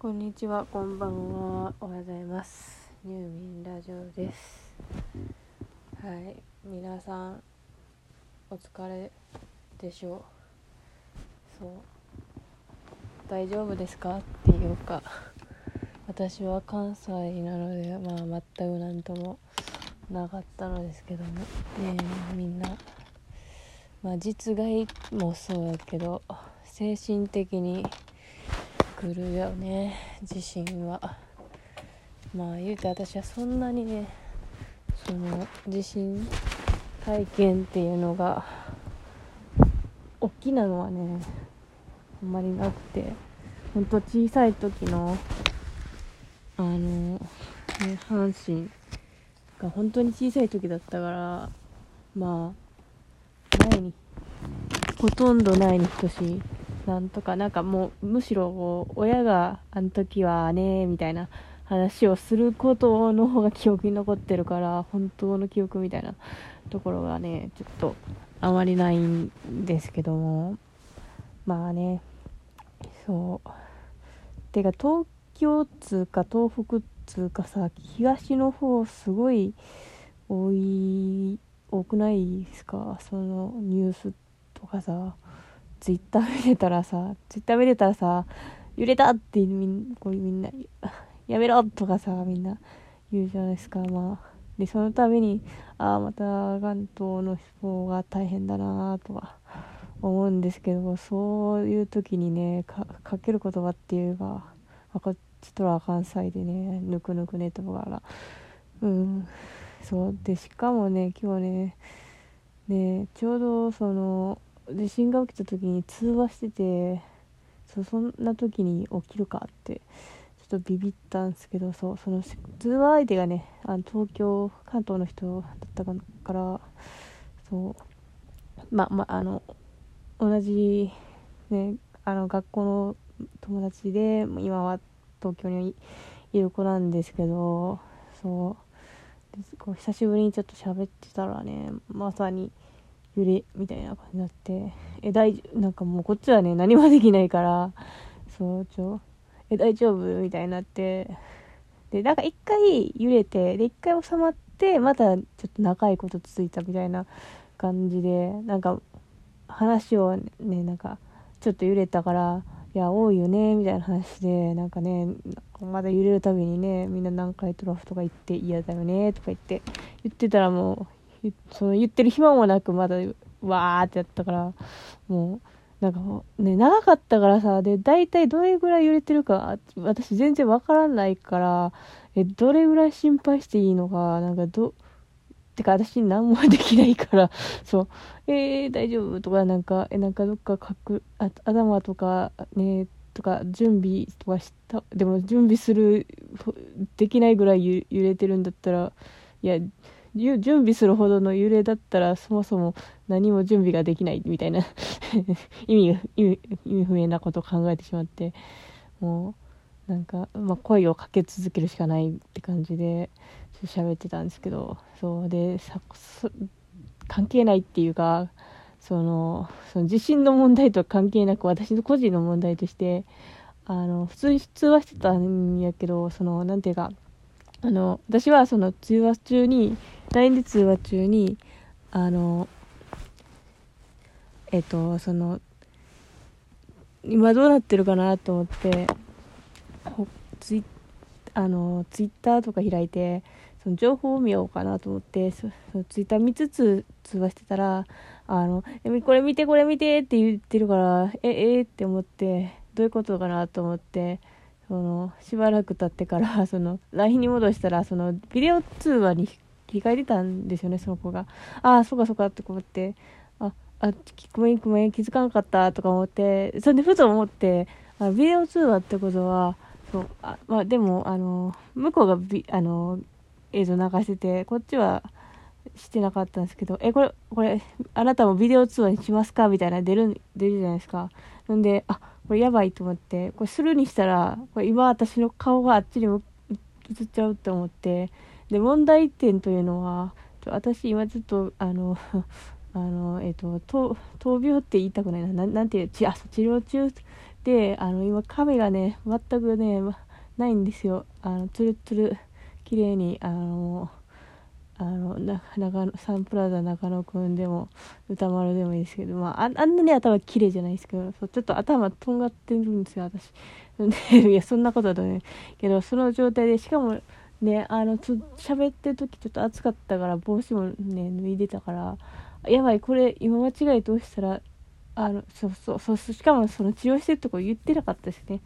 こんにちは、こんばんは。おはようございます。ニューミンラジオです。はい、皆さん、お疲れでしょう。そう。大丈夫ですかっていうか、私は関西なので、まあ、全くなんともなかったのですけども、ねえみんな、まあ、実害もそうだけど、精神的に、来るよね地震は。まあ言うて私はそんなにねその地震体験っていうのが大きなのはねあんまりなくてほんと小さい時のあの、ね、阪神が本当に小さい時だったからまあないにほとんどないに等しいなんとかなんかもうむしろ親があの時はねみたいな話をすることの方が記憶に残ってるから 本当の記憶みたいなところがねちょっとあまりないんですけども。まあねそう。てか東京通か東北通かさ東の方すごい多い多くないですか？そのニュースとかさ。ツイッター 見てたらさ、ツイッター見てたらさ、揺れたってみんこうみんな、やめろとかさ、みんな言うじゃないですか。まあ。で、その度に、ああ、また関東の方が大変だなとか思うんですけど、そういう時にね、かける言葉っていうか、あこっちとら関西でね、ぬくぬくねとかから、うん、そう。で、しかもね、今日ね、ね、ちょうどその、地震が起きた時に通話しててそそんな時に起きるかってちょっとビビったんですけどそうその通話相手がねあの東京関東の人だったからそうまあまあの同じねあの学校の友達で今は東京にいる子なんですけどそうでこう久しぶりにちょっと喋ってたらねまさに揺れみたいな感じになってえ大なんかもうこっちはね何もできないからそうちょえ大丈夫みたいになってでなんか一回揺れてで一回収まってまたちょっと長いこと続いたみたいな感じでなんか話をねなんかちょっと揺れたからいや多いよねみたいな話でなんかねまだ揺れるたびにねみんな何回トラフとか言って嫌だよねとか言って言ってたらもうその言ってる暇もなくまだわーってやったからもうなんかね長かったからさで大体どれぐらい揺れてるか私全然わからないからえどれぐらい心配していいのかなんかどてか私何もできないから そうえー、大丈夫とかなんかえなんかどっかかくあ頭とかねとか準備とかしたでも準備するできないぐらい揺れてるんだったらいや準備するほどの揺れだったらそもそも何も準備ができないみたいな 意味意味意味不明なことを考えてしまってもうなんか、まあ、声をかけ続けるしかないって感じで喋ってたんですけどそうでさ関係ないっていうかそのその地震の問題とは関係なく私の個人の問題としてあの普通に通話してたんやけどそのなんていうかあの私はその通話中に LINE で通話中にあのえっとその今どうなってるかなと思ってツイあのツイッターとか開いてその情報を見ようかなと思ってそそツイッター見つつ通話してたらあのこれ見てこれ見てって言ってるからええー、って思ってどういうことかなと思ってそのしばらく経ってからその LINE に戻したらそのビデオ通話に切り替えてたんですよねその子が。ああそうかそうかって思って。ああごめんごめん気づかなかったとか思って。それでふと思って。あビデオ通話ってことはそうあまあでもあの向こうがビあの映像流しててこっちはしてなかったんですけど。えこれこれあなたもビデオ通話にしますか？みたいな出る出るじゃないですか。なんであこれやばいと思って。これするにしたらこれ今私の顔があっちに映っちゃうと思って。で問題点というのは私今ちょっとあの あのえっ、ー、と闘病って言いたくないな。なんていう治療中であの今壁がね全くねないんですよ。あのツルツル綺麗にあのあのな長野サンプラザ中野くんでも歌丸でもいいですけど、まあ、あんなに頭綺麗じゃないですけどそうちょっと頭とんがってるんですよ私。いやそんなことだとねけどその状態でしかもねあのつ喋ってる時ちょっと暑かったから帽子もね脱いでたからやばいこれ今間違いどうしたらあのそうそうそうしかもその治療してるとこ言ってなかったですね。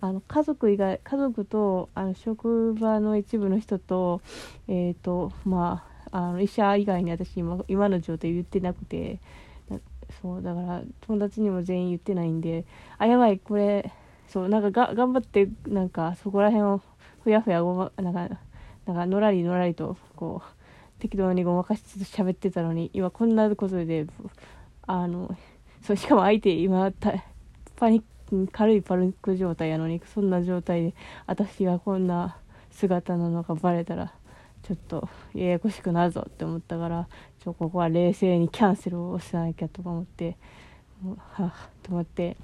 あの家族以外家族とあの職場の一部の人とえっ、ー、とまああの医者以外に私今今の状態言ってなくてそうだから友達にも全員言ってないんであやばいこれそうなんかが頑張ってなんかそこら辺をふやふやごまなんかなんかのらりのらりとこう適当にごまかしつつ喋ってたのに今こんなことであのそうしかも相手今パニック軽いパニック状態やのにそんな状態で私がこんな姿なのかバレたらちょっとややこしくなるぞって思ったからちょここは冷静にキャンセルをしなきゃとか思ってもうはあと思って。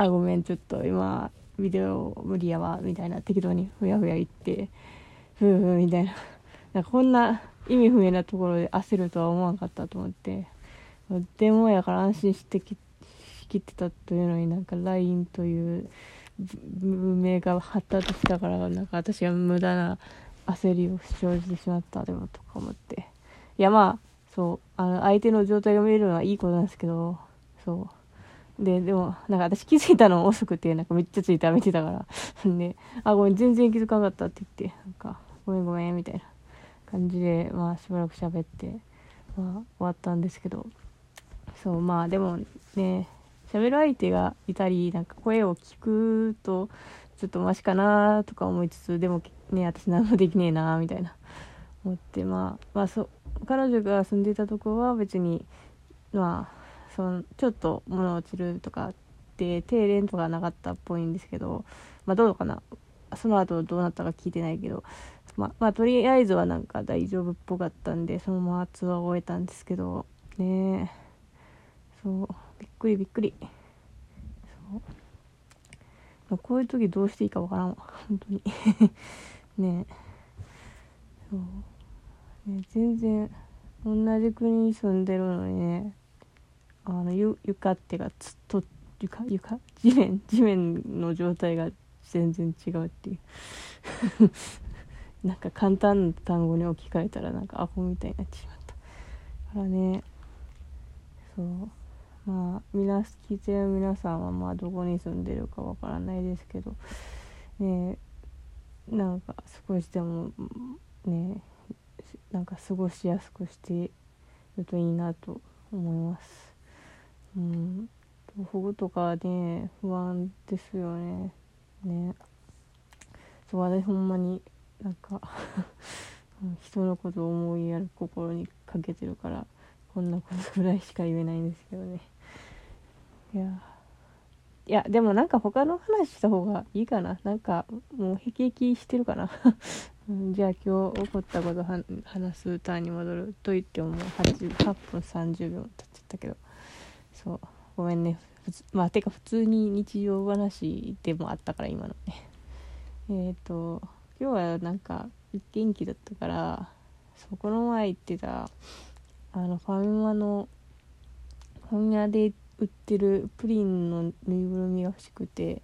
あごめんちょっと今ビデオ無理やわみたいな適当にふやふや言ってふうふうみたいな。なんかこんな意味不明なところで焦るとは思わなかったと思って。電話やから安心してききってたというのになんか LINE という文明が発達したからなんか私は無駄な焦りを生じてしまったでもとか思って。いやまあそうあの相手の状態が見えるのはいいことなんですけどそう。ででもなんか私気づいたの遅くてなんかめっちゃツイッター見てたから。で「あごめん全然気づかなかった」って言ってなんか「ごめんごめん」みたいな感じでまあしばらく喋ってまあ終わったんですけど。そうまあでもね喋る相手がいたりなんか声を聞くとちょっとマシかなとか思いつつでもね私何もできねえなみたいな。思ってまあまあそう彼女が住んでたとこは別にまあそのちょっと物落ちるとかって停電とかなかったっぽいんですけどまあどうかな。その後どうなったか聞いてないけどままあとりあえずはなんか大丈夫っぽかったんでそのままツアーを終えたんですけどねそう。びっくりびっくり。そう。こういう時どうしていいかわからんわ。本当に。ねそう。ね全然同じ国に住んでるのにね。あのゆ床っていうかつっと床？床？地面？地面の状態が全然違うっていう。なんか簡単な単語に置き換えたらなんかアホみたいになってしまった。からね。そう。まあ皆聞いてる皆さんはまあどこに住んでるかわからないですけど。ねなんか少しでもねなんか過ごしやすくしてるといいなと思います。うん、保護とかね不安ですよね。ね。そう私ほんまになんか 人のことを思いやる心にかけてるからこんなことぐらいしか言えないんですけどね。いやいやでもなんか他の話した方がいいかななんかもうへきへきしてるかな、うん、じゃあ今日起こったこと話すターンに戻ると言ってももう 8, 8分30秒経っちゃったけどそう。ごめんね。まあてか普通に日常話でもあったから今のね。えっ、と今日はなんか元気だったからそこの前言ってたあのファミマの本屋で売ってるプリンのぬいぐるみが欲しくて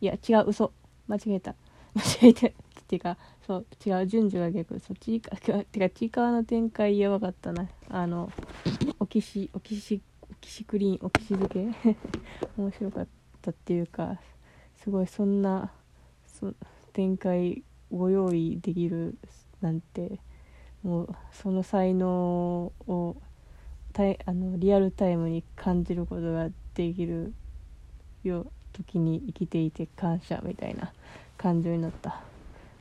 いや違う嘘。間違えた。間違えた。っていうかそう違う順序が逆。そっちか てかちいかわの展開やばかったな。あのおきしおきしおきしクリーンおきし漬け？面白かったっていうかすごいそんな展開ご用意できるなんてもうその才能をたいあのリアルタイムに感じることができるよ時に生きていて感謝みたいな感情になった。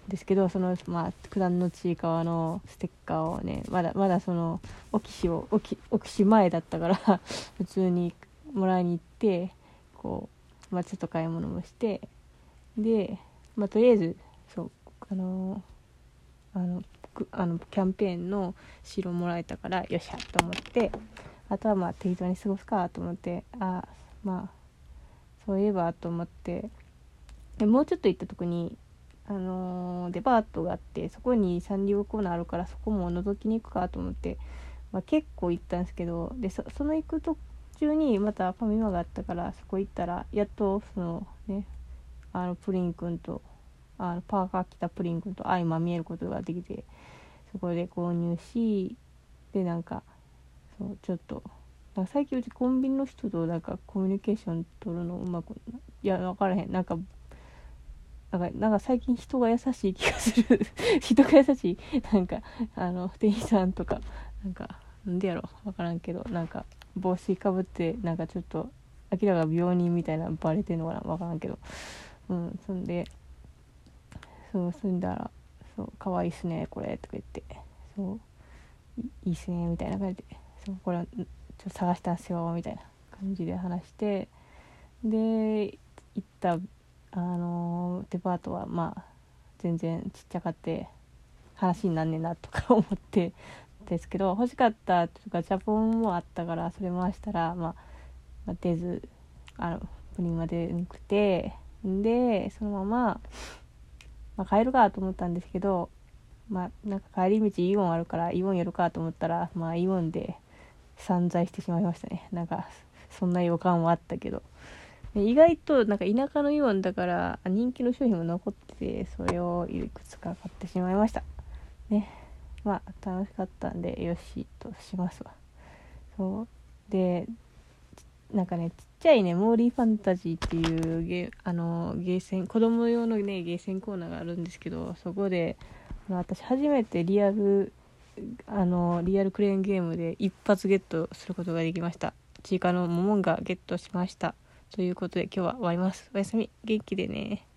ですけどそのまあ九段のちいかわのステッカーをねまだまだそのオキシをオキオキシ前だったから 普通にもらいに行ってこう、まあ、ちょっと買い物もしてで、まあ、とりあえずそうあのあのあのキャンペーンの白もらえたからよっしゃと思ってあとはまあ適当に過ごすかと思ってあまあそういえばと思ってでもうちょっと行ったとこにあのー、デパートがあってそこにサンリオコーナーあるからそこも覗きに行くかと思って、まあ、結構行ったんですけどでその行く途中にまたファミマがあったからそこ行ったらやっとそのねあのプリンくんとあのパーカー着たプリンくんと相まみえることができてそこで購入しでなんかそうちょっと最近うちコンビニの人となんかコミュニケーション取るのうまくいや分からへん。なんかなんかなんか最近人が優しい気がする。人が優しい。なんかあの店員さんとか。なんかなんでやろ？分からんけど。なんか帽子かぶってなんかちょっと明らか病人みたいなバレてんのかな？分からんけど。うんそんでそう住んだら「そう可愛いっすねこれ」とか言って「そういいっすね」みたいな感じで「そうこれちょっと探したんすよ」みたいな感じで話して。で行ったあのデパートはまあ全然ちっちゃかって話になんねえなとか思ってですけど 欲しかったとかジャポンもあったからそれ回したら、まあ、出ずあのプリンは出なくてでそのまま、まあ、帰るかと思ったんですけどまあなんか帰り道イオンあるからイオン寄るかと思ったらまあイオンで散財してしまいましたねなんかそんな予感はあったけど。意外となんか田舎のイオンだから人気の商品も残っててそれをいくつか買ってしまいました。ね。まあ楽しかったんでよしとしますわ。そう。でなんかねちっちゃいねモーリーファンタジーっていうゲあのゲーセン子供用のねゲーセンコーナーがあるんですけどそこであの私初めてリアルあのリアルクレーンゲームで一発ゲットすることができました。ちいかのモモンがゲットしました。ということで今日は終わります。おやすみ。元気でね。